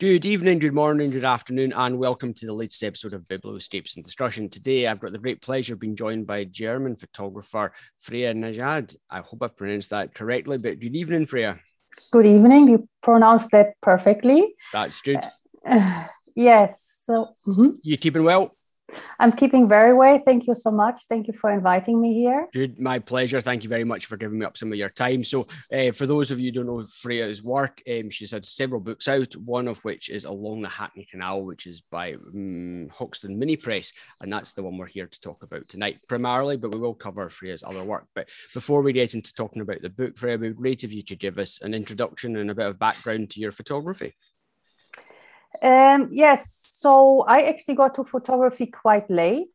Good evening, good morning, good afternoon, and welcome to the latest episode of Biblioscapes and Destruction. Today, I've got the great pleasure of being joined by German photographer Freya Najad. I hope I've pronounced that correctly, but good evening, Freya. Good evening. You pronounced that perfectly. That's good. Uh, yes. So, mm-hmm. you keeping well? I'm keeping very well. Thank you so much. Thank you for inviting me here. My pleasure. Thank you very much for giving me up some of your time. So, uh, for those of you who don't know Freya's work, um, she's had several books out. One of which is Along the Hackney Canal, which is by um, Hoxton Mini Press, and that's the one we're here to talk about tonight, primarily. But we will cover Freya's other work. But before we get into talking about the book, Freya, it would be great if you could give us an introduction and a bit of background to your photography. Um, yes, so I actually got to photography quite late.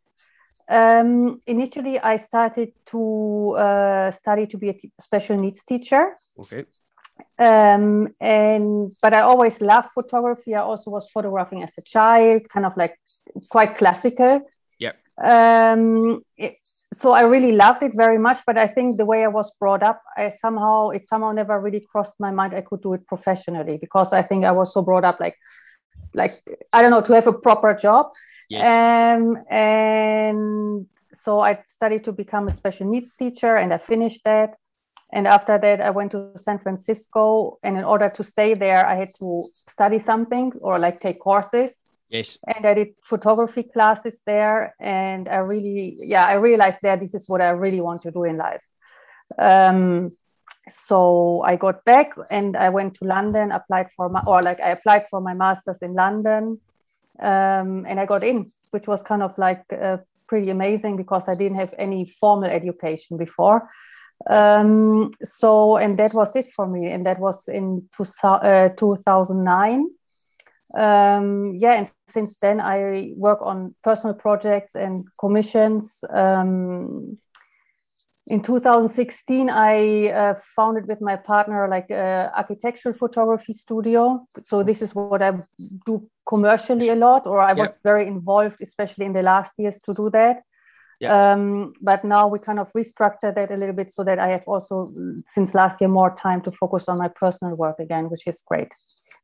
Um, initially, I started to uh, study to be a t- special needs teacher. Okay. Um, and but I always loved photography. I also was photographing as a child, kind of like quite classical. Yeah. Um, it, so I really loved it very much. But I think the way I was brought up, I somehow it somehow never really crossed my mind I could do it professionally because I think I was so brought up like like I don't know to have a proper job. Yes. Um, and so I studied to become a special needs teacher, and I finished that. And after that, I went to San Francisco, and in order to stay there, I had to study something or like take courses. Yes. And I did photography classes there, and I really, yeah, I realized that this is what I really want to do in life. Um, so I got back and I went to London, applied for my, or like I applied for my master's in London, um, and I got in, which was kind of like uh, pretty amazing because I didn't have any formal education before. Um, so, and that was it for me, and that was in two, uh, 2009. Um, yeah, and since then I work on personal projects and commissions. Um, in 2016 i uh, founded with my partner like a architectural photography studio. So this is what i do commercially a lot or i was very involved especially in the last years to do that. Yeah. Um, but now we kind of restructure that a little bit so that i have also since last year more time to focus on my personal work again which is great.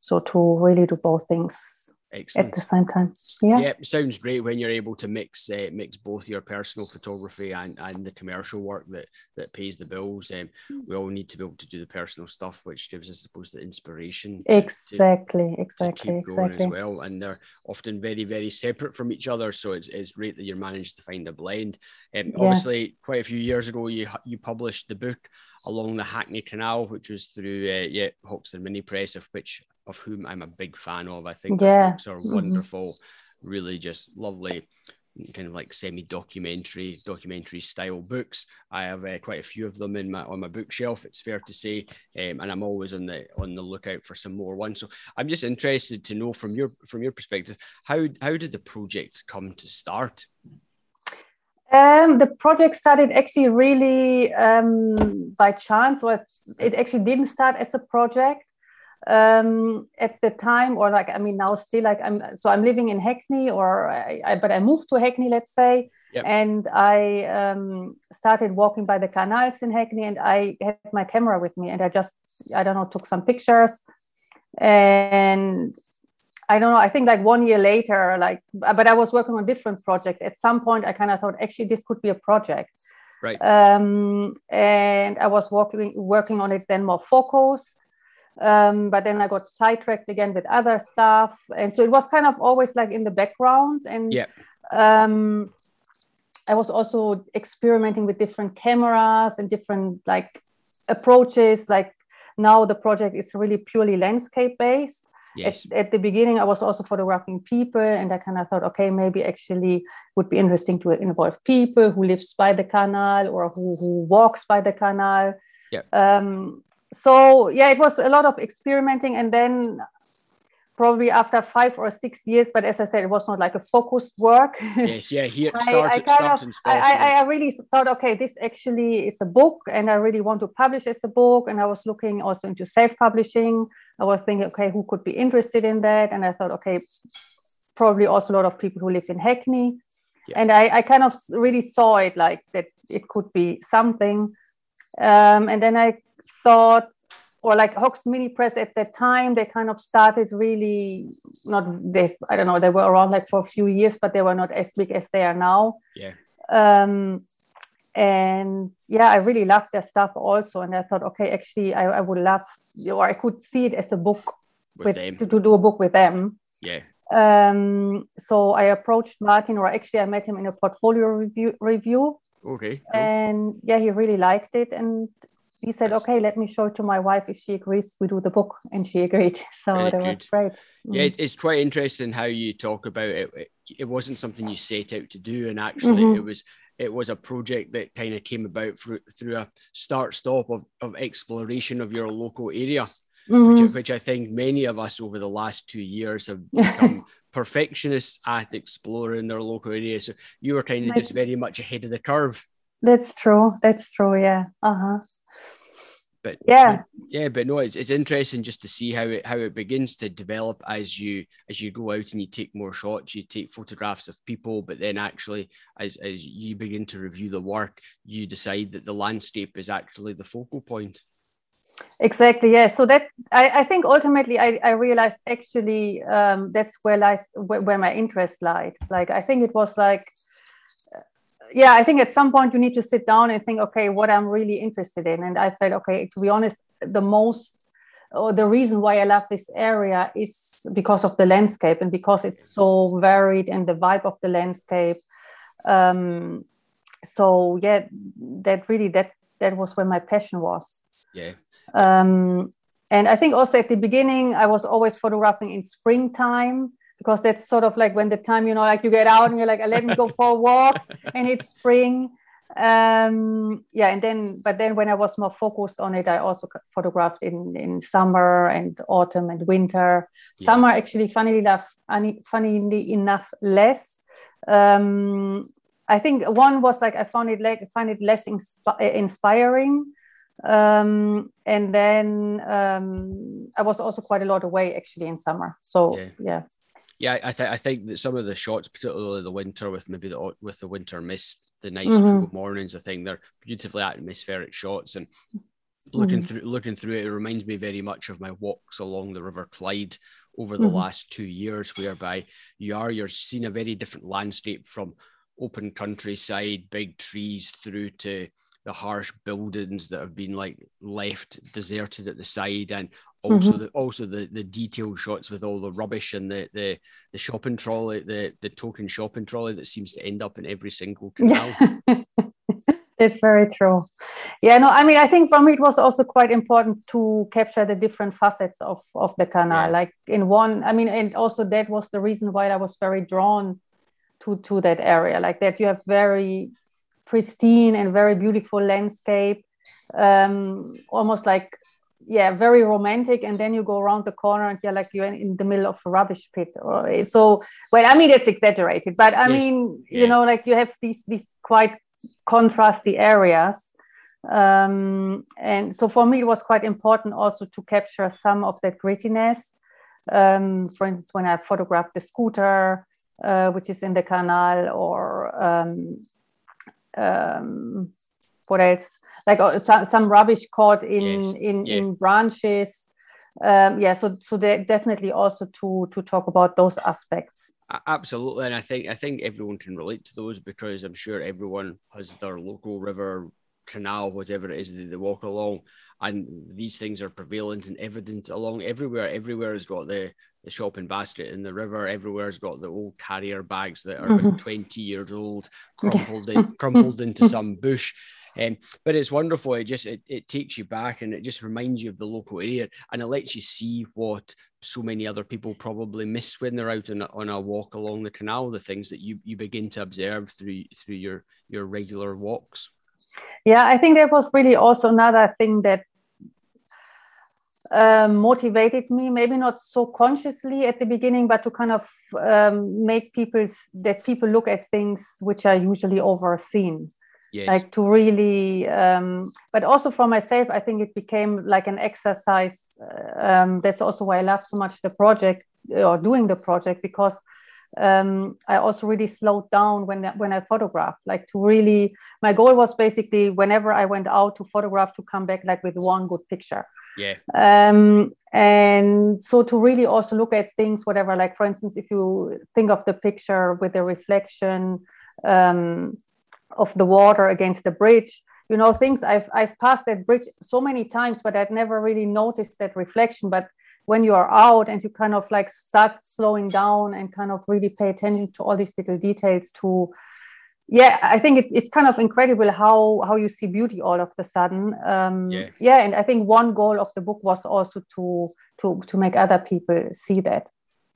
So to really do both things Excellent. At the same time, yeah. Yeah, sounds great when you're able to mix uh, mix both your personal photography and, and the commercial work that that pays the bills. Um, we all need to be able to do the personal stuff, which gives us, I suppose, the inspiration. Exactly, to, exactly, to exactly. as well, and they're often very, very separate from each other. So it's, it's great that you're managed to find a blend. Um, yeah. Obviously, quite a few years ago, you you published the book along the Hackney Canal, which was through uh, yeah Hoxton Mini Press, of which of whom I'm a big fan of. I think yeah. books are mm-hmm. wonderful, mm-hmm. really just lovely, kind of like semi-documentary, documentary style books. I have uh, quite a few of them in my on my bookshelf. It's fair to say, um, and I'm always on the on the lookout for some more ones. So I'm just interested to know from your from your perspective, how how did the project come to start? Um, the project started actually really um, by chance. What it actually didn't start as a project um, at the time, or like I mean now still like I'm. So I'm living in Hackney, or I, I, but I moved to Hackney, let's say, yep. and I um, started walking by the canals in Hackney, and I had my camera with me, and I just I don't know took some pictures, and I don't know. I think like one year later, like, but I was working on different projects. At some point, I kind of thought actually this could be a project. Right. Um, and I was working working on it then more focused. Um, but then I got sidetracked again with other stuff, and so it was kind of always like in the background. And yeah. Um, I was also experimenting with different cameras and different like approaches. Like now the project is really purely landscape based Yes. At, at, the beginning, I was also photographing people, and I kind of thought, okay, maybe actually would be interesting to involve people who lives by the canal or who, who walks by the canal. Yeah. Um, so yeah, it was a lot of experimenting, and then probably after five or six years, but as I said, it was not like a focused work. Yes, yeah, here starts, I, I starts of. I, I, really thought, okay, this actually is a book, and I really want to publish as a book. And I was looking also into self-publishing. I was thinking, okay, who could be interested in that? And I thought, okay, probably also a lot of people who live in Hackney. Yeah. And I, I kind of really saw it like that it could be something. Um, and then I thought, or like Hox Mini Press at that time, they kind of started really not they I don't know they were around like for a few years, but they were not as big as they are now. Yeah. Um, and yeah, I really loved their stuff also, and I thought, okay, actually, I, I would love or I could see it as a book with, with them. To, to do a book with them. Yeah. Um, so I approached Martin, or actually, I met him in a portfolio review. review okay. Cool. And yeah, he really liked it, and he said, yes. "Okay, let me show it to my wife. If she agrees, we do the book." And she agreed. So Very that good. was great. Yeah, mm. it's quite interesting how you talk about it. It wasn't something you set out to do, and actually, mm-hmm. it was it was a project that kind of came about through through a start stop of, of exploration of your local area. Mm-hmm. Which, which I think many of us over the last two years have become perfectionists at exploring their local area. So you were kind of just very much ahead of the curve. That's true. That's true. Yeah. Uh huh but yeah. yeah but no it's, it's interesting just to see how it how it begins to develop as you as you go out and you take more shots you take photographs of people but then actually as as you begin to review the work you decide that the landscape is actually the focal point. Exactly yeah. So that i, I think ultimately i, I realized actually um, that's where lies where, where my interest lied. Like i think it was like yeah, I think at some point you need to sit down and think, okay, what I'm really interested in. And I felt, okay, to be honest, the most or the reason why I love this area is because of the landscape and because it's so varied and the vibe of the landscape. Um, so yeah, that really that that was where my passion was. Yeah. Um, and I think also at the beginning I was always photographing in springtime because that's sort of like when the time you know like you get out and you're like let me go for a walk and it's spring. Um yeah and then but then when i was more focused on it i also photographed in in summer and autumn and winter. Yeah. summer actually funnily enough funnily enough less. Um i think one was like i found it like find it less insp- inspiring. Um and then um i was also quite a lot away actually in summer. So yeah, yeah yeah, I think I think that some of the shots, particularly the winter with maybe the with the winter mist, the nice mm-hmm. cool mornings, I think they're beautifully atmospheric shots. And looking mm-hmm. through looking through it, it reminds me very much of my walks along the River Clyde over the mm-hmm. last two years, whereby you are you're seeing a very different landscape from open countryside, big trees through to the harsh buildings that have been like left deserted at the side and also mm-hmm. the also the the detailed shots with all the rubbish and the the the shopping trolley the the token shopping trolley that seems to end up in every single canal it's very true yeah no i mean i think for me it was also quite important to capture the different facets of of the canal yeah. like in one i mean and also that was the reason why i was very drawn to to that area like that you have very pristine and very beautiful landscape um almost like yeah very romantic and then you go around the corner and you're like you're in the middle of a rubbish pit or so well i mean it's exaggerated but i yes. mean yeah. you know like you have these these quite contrasty areas um, and so for me it was quite important also to capture some of that grittiness um, for instance when i photographed the scooter uh, which is in the canal or um, um what else like uh, some, some rubbish caught in yes. in, in branches. Um, yeah so so they definitely also to to talk about those aspects. Absolutely and i think i think everyone can relate to those because i'm sure everyone has their local river canal whatever it is that they walk along and these things are prevalent and evident along everywhere. Everywhere has got the the shopping basket in the river. Everywhere's got the old carrier bags that are mm-hmm. about 20 years old crumpled in, crumpled into some bush um, but it's wonderful. It just it, it takes you back and it just reminds you of the local area and it lets you see what so many other people probably miss when they're out on a, on a walk along the canal. The things that you you begin to observe through through your your regular walks. Yeah, I think that was really also another thing that um, motivated me maybe not so consciously at the beginning but to kind of um, make people that people look at things which are usually overseen yes. like to really um, but also for myself i think it became like an exercise um, that's also why i love so much the project or doing the project because um, I also really slowed down when when I photographed. Like to really, my goal was basically whenever I went out to photograph to come back like with one good picture. Yeah. Um, and so to really also look at things, whatever, like for instance, if you think of the picture with the reflection um, of the water against the bridge, you know, things I've I've passed that bridge so many times, but I'd never really noticed that reflection. But when you are out and you kind of like start slowing down and kind of really pay attention to all these little details to yeah i think it, it's kind of incredible how how you see beauty all of the sudden um yeah. yeah and i think one goal of the book was also to to to make other people see that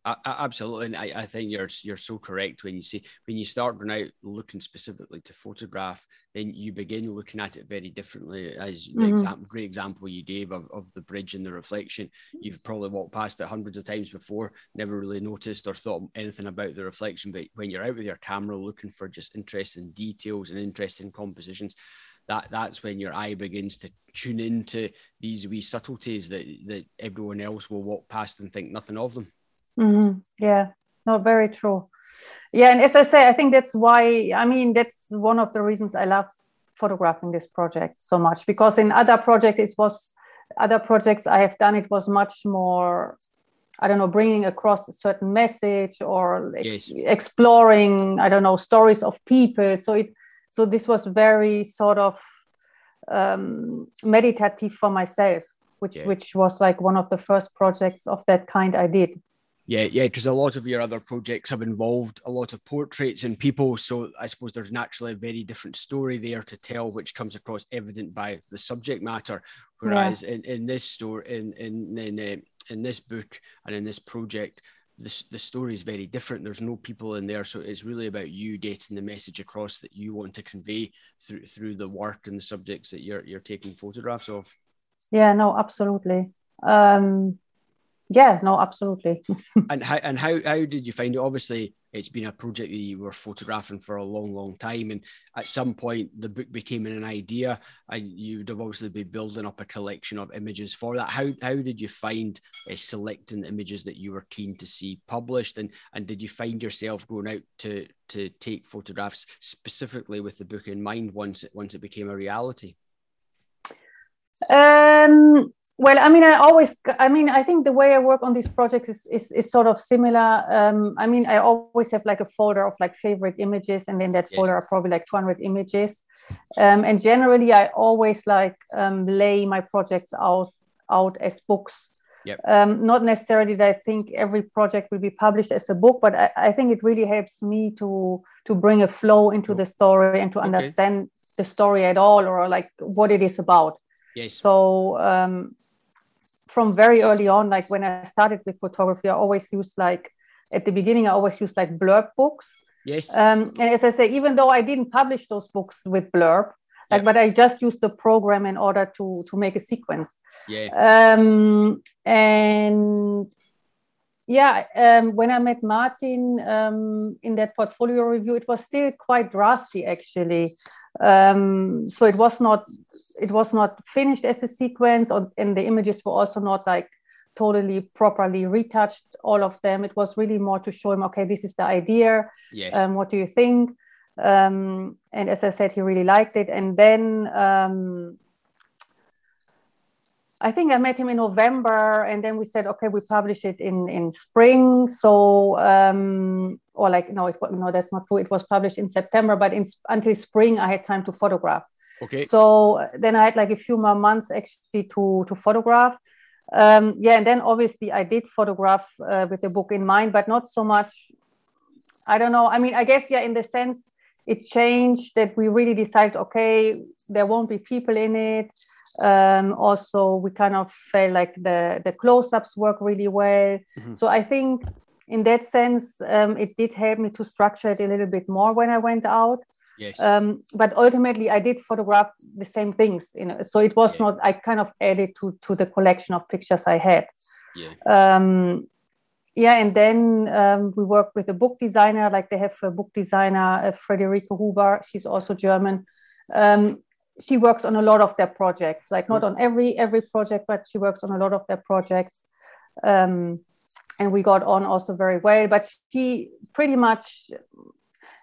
absolutely, and I, I think you're you're so correct when you say when you start going out looking specifically to photograph, then you begin looking at it very differently. As the mm-hmm. example, great example you gave of, of the bridge and the reflection, you've probably walked past it hundreds of times before, never really noticed or thought anything about the reflection. But when you're out with your camera looking for just interesting details and interesting compositions, that that's when your eye begins to tune into these wee subtleties that that everyone else will walk past and think nothing of them. Mm-hmm. Yeah, no, very true. Yeah, and as I say, I think that's why. I mean, that's one of the reasons I love photographing this project so much because in other projects it was other projects I have done it was much more I don't know, bringing across a certain message or ex- yes. exploring, I don't know, stories of people. So it, so this was very sort of um, meditative for myself, which yeah. which was like one of the first projects of that kind I did. Yeah, yeah, because a lot of your other projects have involved a lot of portraits and people. So I suppose there's naturally a very different story there to tell, which comes across evident by the subject matter. Whereas yeah. in, in this story, in in in, uh, in this book and in this project, the, the story is very different. There's no people in there, so it's really about you getting the message across that you want to convey through through the work and the subjects that you're you're taking photographs of. Yeah, no, absolutely. Um, yeah no absolutely. And how and how how did you find it? Obviously it's been a project that you were photographing for a long long time and at some point the book became an idea and you would have obviously be building up a collection of images for that. How how did you find uh, selecting images that you were keen to see published and and did you find yourself going out to to take photographs specifically with the book in mind once it once it became a reality? Um well, I mean, I always, I mean, I think the way I work on these projects is, is, is sort of similar. Um, I mean, I always have like a folder of like favorite images, and in that yes. folder are probably like 200 images. Um, and generally, I always like um, lay my projects out, out as books. Yep. Um, not necessarily that I think every project will be published as a book, but I, I think it really helps me to to bring a flow into the story and to okay. understand the story at all, or like what it is about. Yes. So um, from very early on, like when I started with photography, I always used like at the beginning, I always used like blurb books. Yes. Um, and as I say, even though I didn't publish those books with blurb, like, yeah. but I just used the program in order to to make a sequence. Yeah. Um, and yeah, um, when I met Martin um, in that portfolio review, it was still quite drafty actually. Um, so it was not it was not finished as a sequence, or, and the images were also not like totally properly retouched. All of them. It was really more to show him, okay, this is the idea. Yes. Um, what do you think? Um, and as I said, he really liked it. And then um, I think I met him in November, and then we said, okay, we publish it in in spring. So, um, or like no, it, no, that's not true. It was published in September, but in, until spring, I had time to photograph. Okay. So then I had like a few more months actually to to photograph. Um, yeah, and then obviously I did photograph uh, with the book in mind, but not so much. I don't know. I mean, I guess yeah, in the sense it changed that we really decided, okay, there won't be people in it um, also we kind of felt like the the close-ups work really well. Mm-hmm. so i think in that sense um, it did help me to structure it a little bit more when i went out. Yes. Um, but ultimately i did photograph the same things you know. So it was yeah. not i kind of added to to the collection of pictures i had. Yeah. Um, yeah and then um, we worked with a book designer like they have a book designer uh, Friederike Huber. She's also german. Um, she works on a lot of their projects like not on every every project but she works on a lot of their projects um, and we got on also very well but she pretty much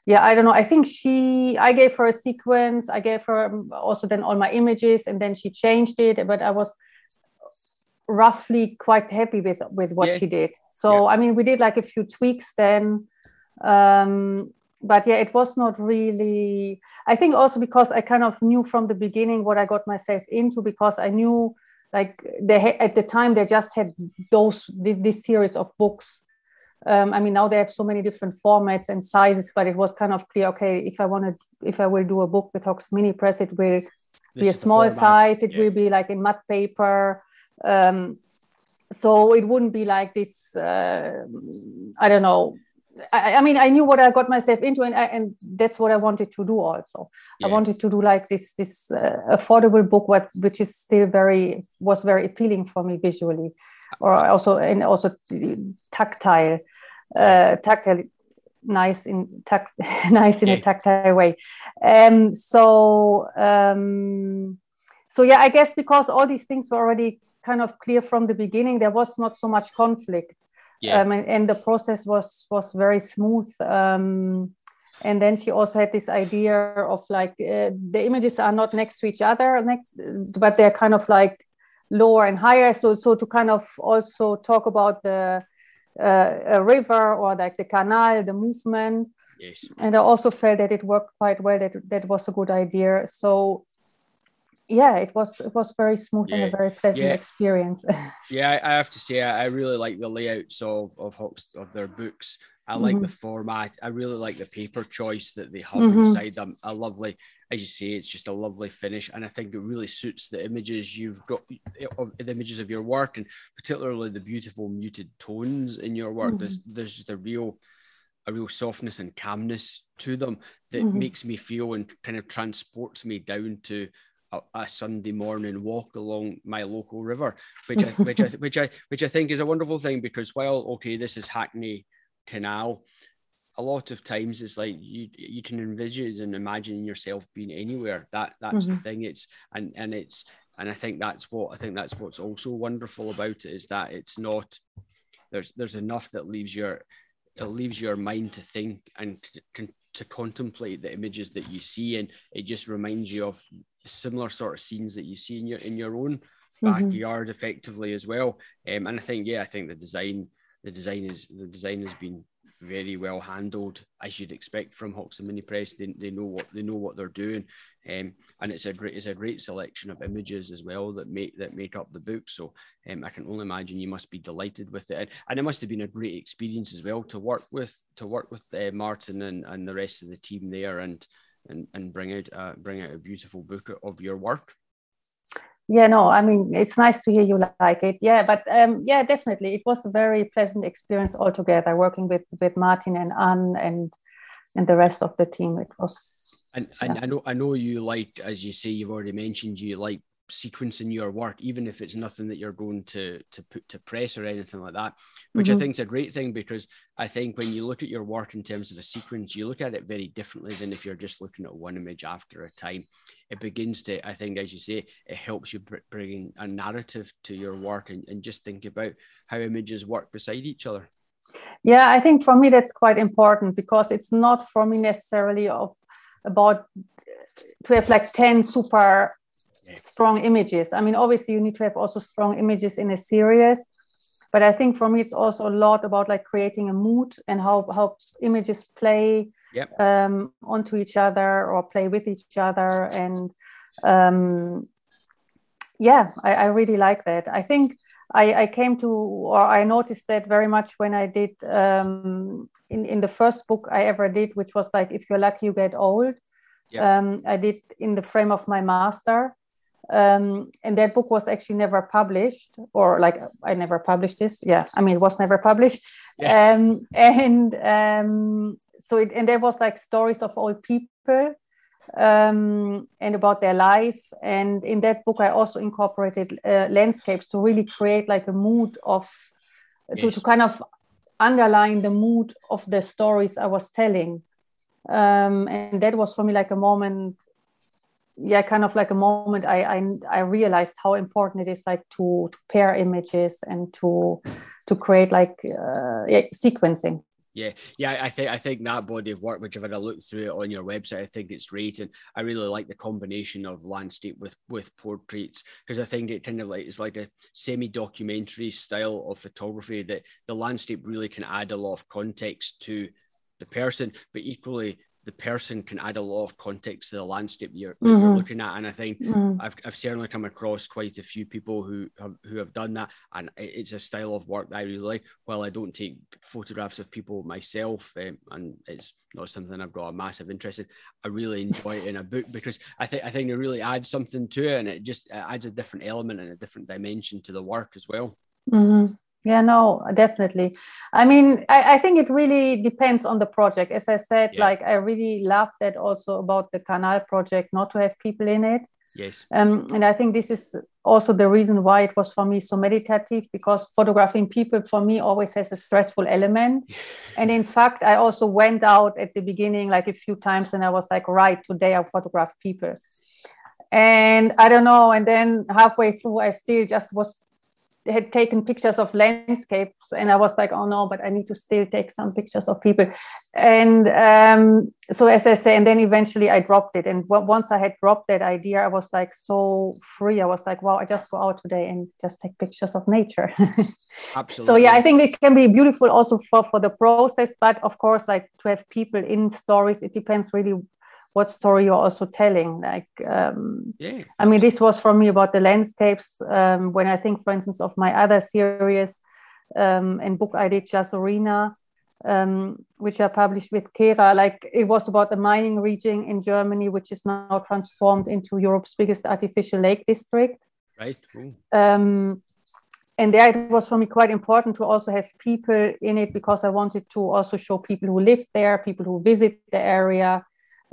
yeah i don't know i think she i gave her a sequence i gave her also then all my images and then she changed it but i was roughly quite happy with with what yeah. she did. So yeah. I mean, we did like a few tweaks then. Um, but yeah, it was not really. I think also because I kind of knew from the beginning what I got myself into because I knew like they ha- at the time they just had those this, series of books. Um, I mean, now they have so many different formats and sizes, but it was kind of clear. Okay, if I wanted, if I will do a book with Hox Mini Press, it will this be a small size. It yeah. will be like in matte paper. Um, so it wouldn't be like this. Uh, I don't know I, I, mean, I knew what I got myself into, and, I, and that's what I wanted to do. Also, yeah. I wanted to do like this this uh, affordable book, what which is still very was very appealing for me visually, or also and also tactile, uh, tactile, nice in tact, nice in yeah. a tactile way. Um, so um, so yeah, I guess because all these things were already kind of clear from the beginning, there was not so much conflict yeah. Um, and, and, the process was was very smooth um, and then she also had this idea of like uh, the images are not next to each other next but they're kind of like lower and higher so so to kind of also talk about the uh, a river or like the canal the movement yes. and i also felt that it worked quite well that that was a good idea so yeah, it was it was very smooth yeah. and a very pleasant yeah. experience. yeah, I have to say I really like the layouts of of Hox, of their books. I like mm-hmm. the format. I really like the paper choice that they have mm-hmm. inside them. A lovely, as you say, it's just a lovely finish, and I think it really suits the images you've got of the images of your work, and particularly the beautiful muted tones in your work. Mm-hmm. There's there's just a real a real softness and calmness to them that mm-hmm. makes me feel and kind of transports me down to a, a, Sunday morning walk along my local river, which I, which I, which I which I think is a wonderful thing because while okay, this is Hackney Canal, a lot of times it's like you you can envisage and imagine yourself being anywhere. That that's mm-hmm. the thing. It's and and it's and I think that's what I think that's what's also wonderful about it is that it's not there's there's enough that leaves your it leaves your mind to think and to, to contemplate the images that you see and it just reminds you of similar sort of scenes that you see in your in your own mm-hmm. backyard mm-hmm. effectively as well um, and i think yeah i think the design the design is the design has been very well handled as you'd expect from Hoxton Mini Press. They, they know what they know what they're doing, um, and it's a great it's a great selection of images as well that make that make up the book. So um, I can only imagine you must be delighted with it, and, and it must have been a great experience as well to work with to work with uh, Martin and, and the rest of the team there, and and and bring out uh, bring out a beautiful book of your work. Yeah no i mean it's nice to hear you like it. Yeah but um, yeah definitely. It was a very pleasant experience altogether working with with martin and anne and and the rest of the team. It was and, and yeah. I know I know you like, as you say, you've already mentioned you like sequencing your work, even if it's nothing that you're going to to put to press or anything like that, which mm-hmm. I think is a great thing because I think when you look at your work in terms of a sequence, you look at it very differently than if you're just looking at one image after a time. It begins to, I think, as you say, it helps you bring a narrative to your work and, and just think about how images work beside each other. Yeah, I think for me that's quite important because it's not for me necessarily of about to have like 10 super strong images. I mean, obviously, you need to have also strong images in a series, but I think for me, it's also a lot about like creating a mood and how how images play yep. um, onto each other or play with each other, and um, yeah, I, I really like that. I think. I, I, came to or I noticed that very much when I did um, in, in the first book I ever did, which was like if you're lucky you get old. Yeah. Um, I did in the frame of my master. Um, and that book was actually never published or like i never published this yeah i mean it was never published yeah. um, and um, so it and there was like stories of old people um, and about their life and in that book i also incorporated uh, landscapes to really create like a mood of yes. to, to kind of underline the mood of the stories i was telling um, and that was for me like a moment yeah kind of like a moment I, I i realized how important it is like to to pair images and to to create like uh, yeah, sequencing. Yeah, yeah, I think I think that body of work, which I've had a look through it on your website, I think it's great, and I really like the combination of landscape with with portraits because I think it kind of like it's like a semi-documentary style of photography that the landscape really can add a lot of context to the person, but equally the person can add a lot of context to the landscape you're, mm-hmm. you're looking at. And I think mm-hmm. I've, I've certainly come across quite a few people who have who have done that, and it's a style of work that I really like. While I don't take photographs of people myself, um, and it's not something I've got a massive interest in, I really enjoy it in a book because I think I think it really adds something to it, and it just it adds a different element and a different dimension to the work as well. Mm-hmm. Yeah, no, definitely. I mean, I, I, think it really depends on the project. As I said, yeah. like I really love that also about the Canal project, not to have people in it. Yes. Um, and I think this is also the reason why it was for me so meditative because photographing people for me always has a stressful element. and in fact, I also went out at the beginning like a few times and I was like, right, today I'll photograph people. And I don't know. And then halfway through, I still just was had taken pictures of landscapes and i was like oh no but i need to still take some pictures of people. And um, so as i say and then eventually i dropped it. And once i had dropped that idea i was like so free. I was like wow i just go out today and just take pictures of nature. Absolutely so yeah i think it can be beautiful also for for the process but of course like to have people in stories it depends really what story you're also telling like um, yeah i mean this was for me about the landscapes um, when i think for instance of my other series um, and book i did Jasorina, um, which i published with Kerber. Like it was about the mining region in germany which is now transformed into europe's biggest artificial lake district. Right cool. Um, and there it was for me quite important to also have people in it because i wanted to also show people who live there people who visit the area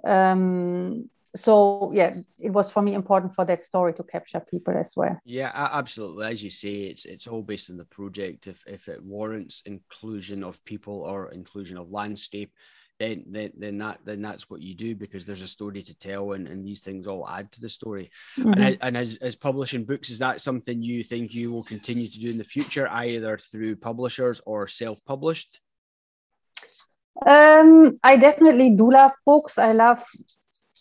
um, so yeah it was for me important for that story to capture people as well. Yeah absolutely. As you say it's it's all based on the project. If if it warrants inclusion of people or inclusion of landscape then then, then that then that's what you do because there's a story to tell and, and these things all add to the story. Mm-hmm. and, and as, as publishing books is that something you think you will continue to do in the future either through publishers or self-published um, I definitely do love books. I love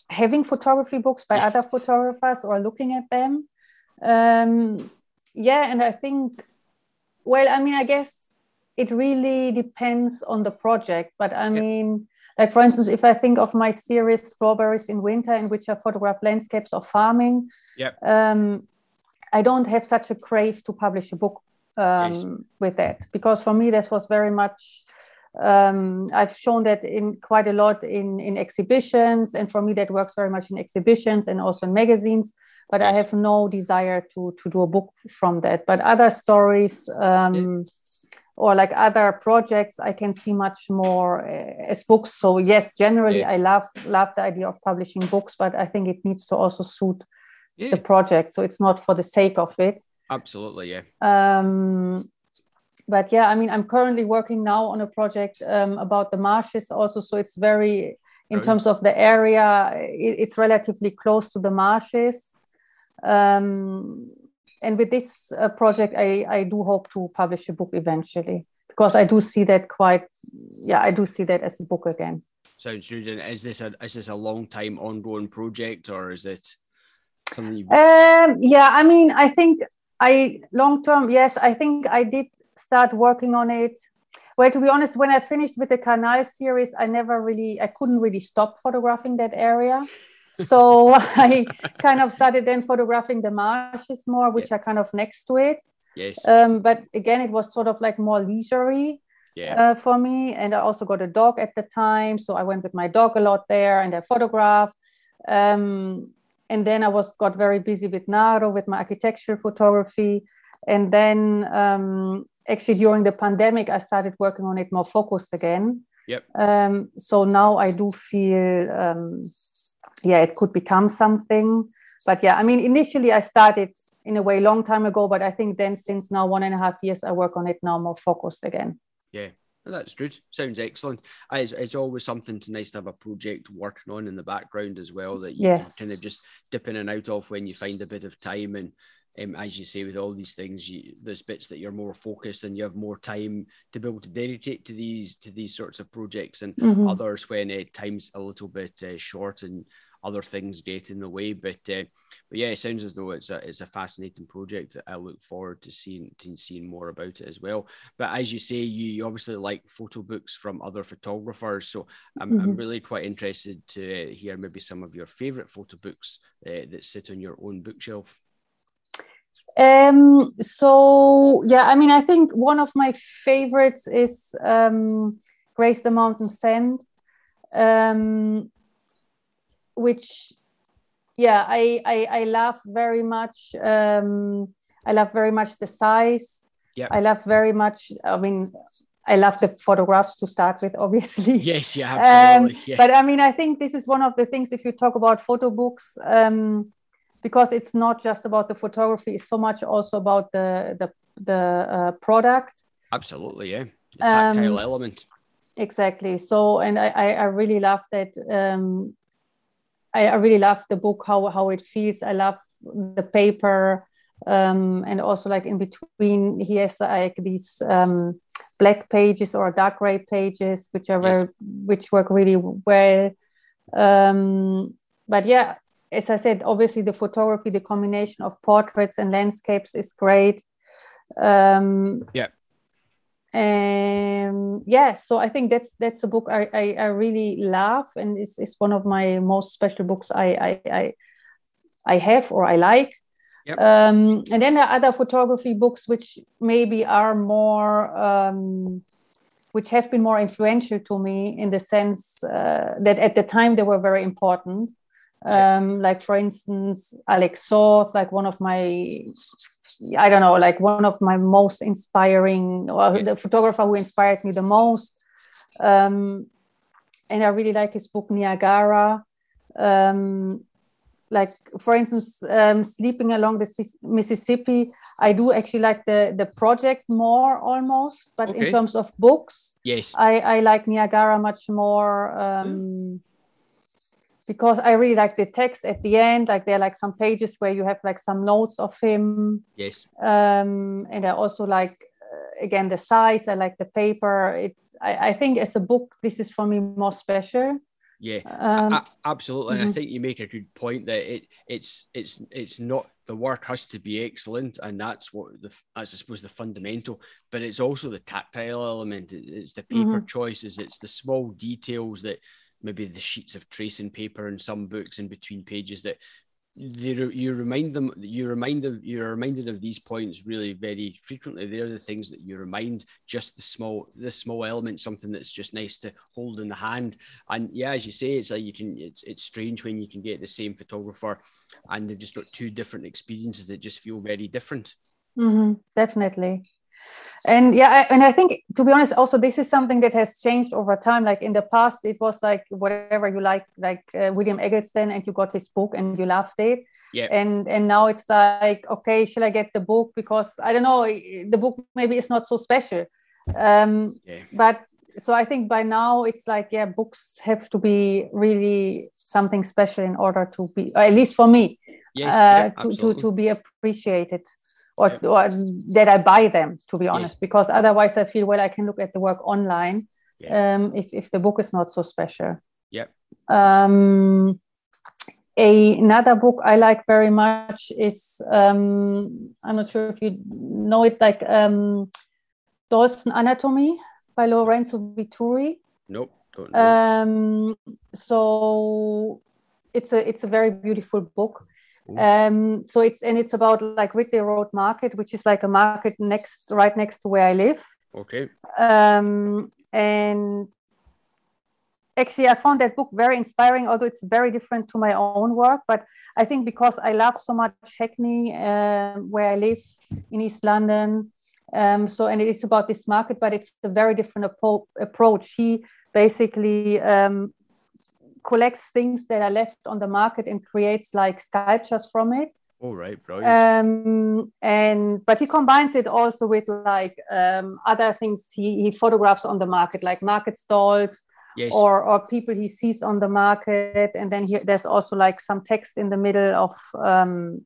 having photography books by other photographers or looking at them. Um, yeah, and I think, well, I mean, I guess it really depends on the project, but I mean, like for instance, if I think of my series Strawberries in Winter, in which I photograph landscapes of farming, yeah. um, I don't have such a crave to publish a book um, yes. with that because for me, this was very much um, I've shown that in quite a lot in, in exhibitions, and for me that works very much in exhibitions and also in magazines. But I have no desire to to do a book from that. But other stories um, yeah. or like other projects, I can see much more uh, as books. So yes, generally yeah. I love love the idea of publishing books, but I think it needs to also suit yeah. the project. So it's not for the sake of it. Absolutely, yeah. Um, but yeah, I mean, I'm currently working now on a project um, about the marshes also. So it's very, in terms of the area, it, it's relatively close to the marshes. Um, and with this uh, project, I, I do hope to publish a book eventually because I do see that quite, yeah, I do see that as a book again. Sounds good. And is this a is this a long time ongoing project or is it something? Um, yeah, I mean, I think I long term, yes, I think I did start working on it. Well to be honest when i finished with the canal series i never really i couldn't really stop photographing that area. So i kind of started then photographing the marshes more which yeah. are kind of next to it. Yes. Um, but again it was sort of like more leisurely yeah. uh, for me. And i also got a dog at the time. So i went with my dog a lot there and i photographed. Um, and then i was got very busy with naro with my architectural photography. And then um, actually during the pandemic i started working on it more focused again. Yep. Um, so now i do feel um, yeah it could become something. But yeah i mean initially i started in a way long time ago but i think then since now one and a half years i work on it now more focused again. Yeah that's good. Sounds excellent. It's, it's always something to nice to have a project working on in the background as well that you yes. can kind of just dip in and out of when you find a bit of time and um, as you say, with all these things, you, there's bits that you're more focused and you have more time to be able to dedicate to these to these sorts of projects, and mm-hmm. others when uh, time's a little bit uh, short and other things get in the way. But uh, but yeah, it sounds as though it's a it's a fascinating project. I look forward to seeing to seeing more about it as well. But as you say, you obviously like photo books from other photographers, so I'm, mm-hmm. I'm really quite interested to hear maybe some of your favorite photo books uh, that sit on your own bookshelf. Um, so yeah, I mean, I think one of my favorites is um, Grace the Mountain Sand. Um, which yeah I, I i love very much um i love very much the size. Yeah. I love very much i mean i love the photographs to start with obviously. Yes yeah absolutely um, yeah. but i mean i think this is one of the things if you talk about photo books um because it's not just about the photography it's so much also about the the the uh, product. Absolutely yeah. The tactile um, element. exactly. So and i i really love that um I, I really love the book how how it feels. I love the paper um, and also like in between he has like these um, black pages or dark gray pages which are very which work really well. Um, but yeah as i said obviously the photography the combination of portraits and landscapes is great. Um, yeah um yeah so i think that's that's a book i i, I really love and it's, it's one of my most special books i i i, I have or i like yep. um and then there are other photography books which maybe are more um which have been more influential to me in the sense uh, that at the time they were very important um, like for instance Alec Soth like one of my i don't know like one of my most inspiring or the photographer who inspired me the most. Um, and i really like his book niagara. Um, like for instance um, sleeping along the mississippi i do actually like the the project more almost but okay. in terms of books yes. I i like niagara much more um, mm because I really like the text at the end. Like there are like some pages where you have like some notes of him. Yes. Um, and I also like uh, again the size. I like the paper. It. I, I think as a book, this is for me more special. Yeah, um, I, I, absolutely. Mm-hmm. And I mm-hmm. think you make a good point that it it's it's it's not the work has to be excellent, and that's what the as I suppose the fundamental. But it's also the tactile element. It's the paper mm-hmm. choices. It's the small details that maybe the sheets of tracing paper and some books in between pages that you remind them you remind them you're reminded of these points really very frequently. They're the things that you remind just the small the small element something that's just nice to hold in the hand. And yeah as you say it's like you can it's, it's strange when you can get the same photographer and they've just got two different experiences that just feel very different. Mm-hmm, definitely and yeah I, and i think to be honest also this is something that has changed over time. Like in the past it was like whatever you like like uh, william eggleston and you got his book and you loved it. Yeah. And and now it's like okay shall i get the book? Because i don't know the book maybe is not so special. Um yeah. but so i think by now it's like yeah books have to be really something special in order to be at least for me yes, uh, yeah, to, to to be appreciated or, yeah. or that I buy them, to be honest, yes. because otherwise I feel, well, I can look at the work online yeah. um, if, if the book is not so special. Yeah. Um, a, another book I like very much is, um, I'm not sure if you know it, like um, Anatomy by Lorenzo Vitturi. Nope. Um, so it's a it's a very beautiful book um, so it's and it's about like Ridley Road Market, which is like a market next, right next to where I live. Okay. Um, and actually, I found that book very inspiring, although it's very different to my own work. But I think because I love so much Hackney, uh, where I live in East London, um, so and it is about this market, but it's a very different approach. He basically um, collects things that are left on the market and creates like sculptures from it. All right, brilliant. Um, and but he combines it also with like um, other things he, he photographs on the market, like market stalls, yes. or or people he sees on the market, and then he, there's also like some text in the middle of um,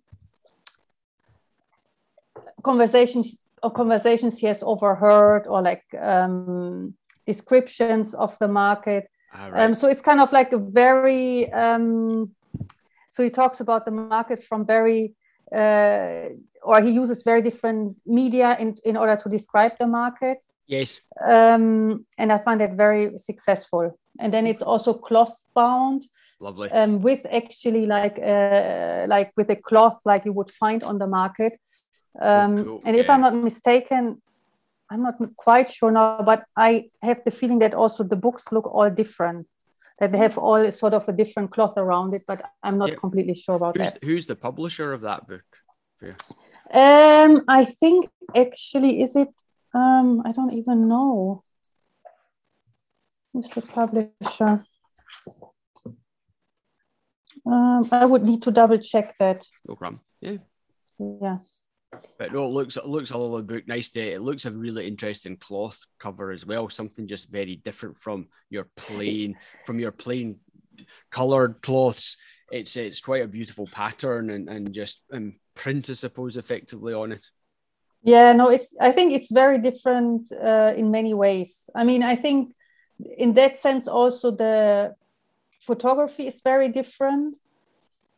conversations or conversations he has overheard or like um, descriptions of the market. Ah, right. Um, so it's kind of like a very um, so he talks about the market from very uh, or he uses very different media in, in order to describe the market. Yes. Um, and I find that very successful. And then it's also cloth bound. Lovely. Um, with actually like uh, like with a cloth like you would find on the market. Um, oh, cool. And if. I'm not mistaken, I'm not quite sure now, but I have the feeling that also the books look all different. That they have all sort of a different cloth around it, but I'm not yeah. completely sure about who's, that. Who's the publisher of that book? Um, I think actually, is it? Um, I don't even know. Who's the publisher? Um, I would need to double check that. No problem. Yeah. Yeah. But no, it looks it looks a lovely book. Nice to it looks a really interesting cloth cover as well. Something just very different from your plain from your plain coloured cloths. It's it's quite a beautiful pattern and, and just um, print, I suppose, effectively on it. Yeah, no, it's I think it's very different uh, in many ways. I mean, I think in that sense also the photography is very different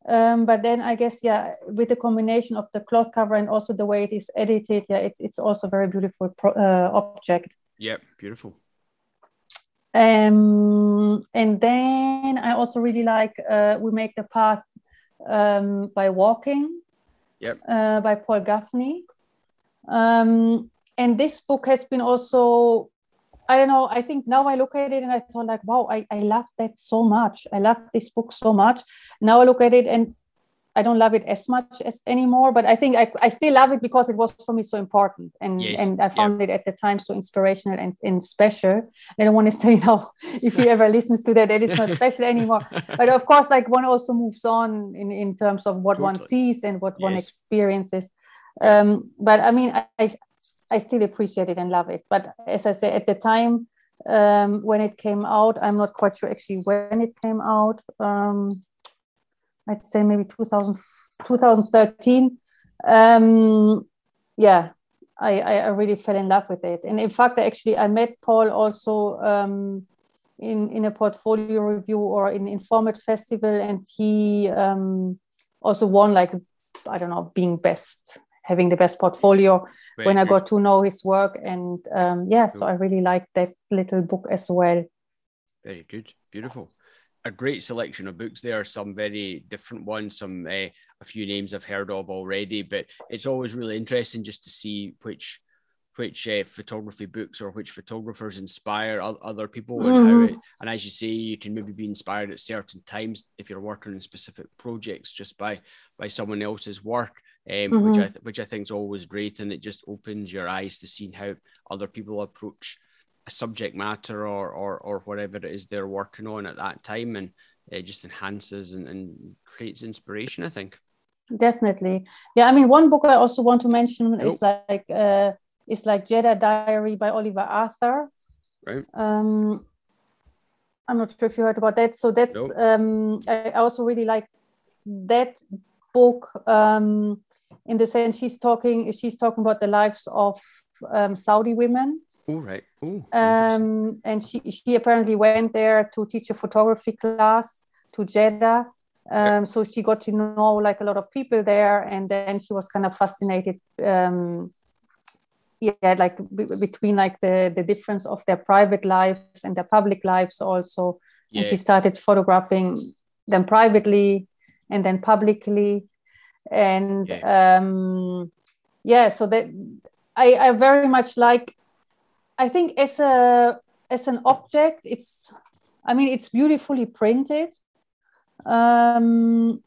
um, but then I guess yeah, with the combination of the cloth cover and also the way it is edited, yeah, it's it's also very beautiful pro, uh, object. Yeah, beautiful. Um, and then I also really like uh, we make the path um, by walking. Yep. Uh, by Paul Gaffney. Um, and this book has been also I don't know. I think now I look at it and I thought like, wow, I, I love that so much. I love this book so much. Now I look at it and I don't love it as much as anymore, but I think I, I still love it because it was for me so important and yes. and I found it at the time so inspirational and, and special. I don't want to say now if he ever listens to that, that it's not special anymore. But of course, like one also moves on in, in terms of what totally. one sees and what yes. one experiences. Um, but I mean, I, I still appreciate it and love it. But as I say, at the time um, when it came out, I'm not quite sure actually when it came out. Um, I'd say maybe 2000, 2013. Um, yeah, I, I, really fell in love with it. And in fact, actually, I met Paul also um, in, in a portfolio review or in Informat Festival, and he um, also won like I don't know, being best having the best portfolio Very when good. I got to know his work. And um, yeah, so I really liked that little book as well. Very good. Beautiful. A great selection of books there. Some very different ones. Some uh, a few names I've heard of already, but it's always really interesting just to see which which uh, photography books or which photographers inspire other people mm-hmm. and mm-hmm. it, and as you say you can maybe be inspired at certain times if you're working on specific projects just by by someone else's work um, mm-hmm. which I th- which I think is always great, and it just opens your eyes to seeing how other people approach a subject matter or or or whatever it is they're working on at that time, and it just enhances and, and creates inspiration. I think. Definitely, yeah. I mean, one book I also want to mention is like uh, is like Jeddah Diary by Olivia Arthur. Right. Um, I'm not sure if you heard about that. So that's nope. um, I also really like that book um, in the sense she's talking she's talking about the lives of um, Saudi women. Oh right. Oh. Um, and she she apparently went there to teach a photography class to Jeddah. Um, So she got to know like a lot of people there, and then she was kind of fascinated. Um, yeah, like b- between like the the difference of their private lives and their public lives also. Yeah. And she started photographing them privately and then publicly and yeah, um, yeah so that I, I very much like i think as a as an object it's i mean it's beautifully printed um,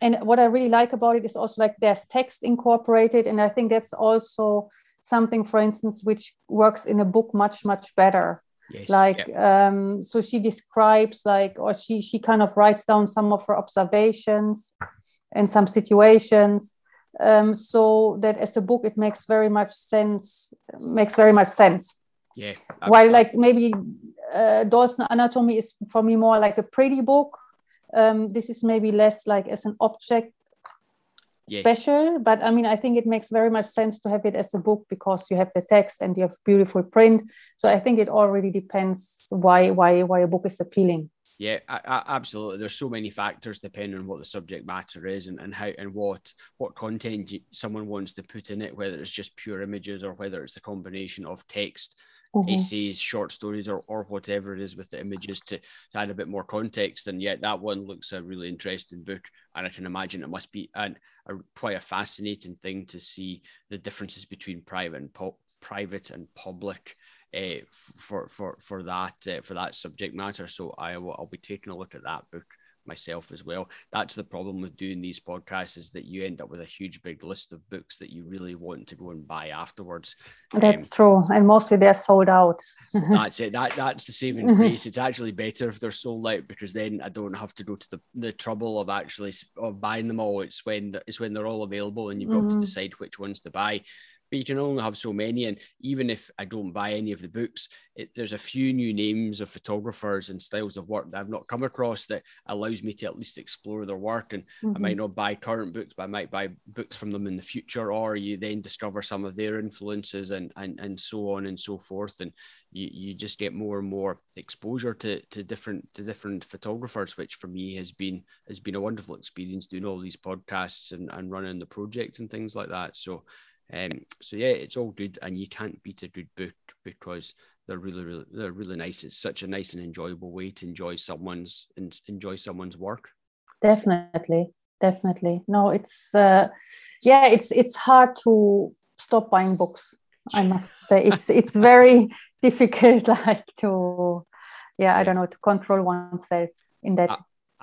and what i really like about it is also like there's text incorporated and i think that's also something for instance which works in a book much much better yes. like yeah. um, so she describes like or she she kind of writes down some of her observations in some situations. Um, so that as a book it makes very much sense makes very much sense. Yeah absolutely. while like maybe uh, dawson anatomy is for me more like a pretty book. Um, this is maybe less like as an object yes. special but i mean i think it makes very much sense to have it as a book because you have the text and you have beautiful print. So i think it already depends why why why a book is appealing yeah, I, I, absolutely. There's so many factors depending on what the subject matter is and, and how and what what content someone wants to put in it, whether it's just pure images or whether it's a combination of text, mm-hmm. essays, short stories, or, or whatever it is with the images to, to add a bit more context. And yet that one looks a really interesting book, and I can imagine it must be an, a quite a fascinating thing to see the differences between private and private and public uh, for for for that uh, for that subject matter. So I will I'll be taking a look at that book myself as well. That's the problem with doing these podcasts is that you end up with a huge big list of books that you really want to go and buy afterwards. That's um, true, and mostly they're sold out. that's it. That that's the saving grace. It's actually better if they're sold out because then I don't have to go to the, the trouble of actually of buying them all. It's when it's when they're all available and you've got mm-hmm. to decide which ones to buy but you can only have so many. And even if I don't buy any of the books, it, there's a few new names of photographers and styles of work that I've not come across that allows me to at least explore their work. And mm-hmm. I might not buy current books, but I might buy books from them in the future, or you then discover some of their influences and and and so on and so forth. And you, you just get more and more exposure to, to different to different photographers, which for me has been has been a wonderful experience doing all these podcasts and, and running the project and things like that. So um, so yeah, it's all good, and you can't beat a good book because they're really, really, they're really nice. It's such a nice and enjoyable way to enjoy someone's and enjoy someone's work. Definitely, definitely. No, it's uh, yeah, it's it's hard to stop buying books. I must say, it's it's very difficult, like to yeah, I don't know, to control oneself in that.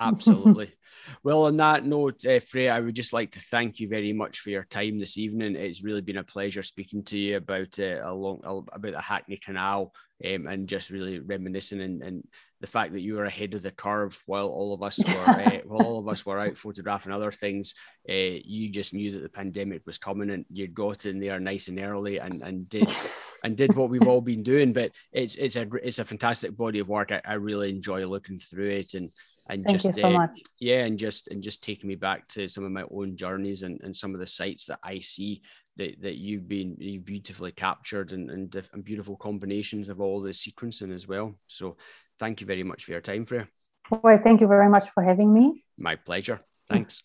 Absolutely. Well, on that note, uh, Freya, I would just like to thank you very much for your time this evening. It's really been a pleasure speaking to you about uh, a long about the Hackney Canal um, and just really reminiscing and, and the fact that you were ahead of the curve while all of us were uh, while all of us were out photographing other things. Uh, you just knew that the pandemic was coming and you got in there nice and early and and did. and did what we've all been doing, but it's it's a it's a fantastic body of work. I, I really enjoy looking through it, and and Thank just so uh, yeah and just and just taking me back to some of my own journeys and, and some of the sites that i see that, that you've been you've beautifully captured and, and, and beautiful combinations of all the sequencing as well. So thank you very much for your time Freya. well thank you very much for having me. My pleasure. Thanks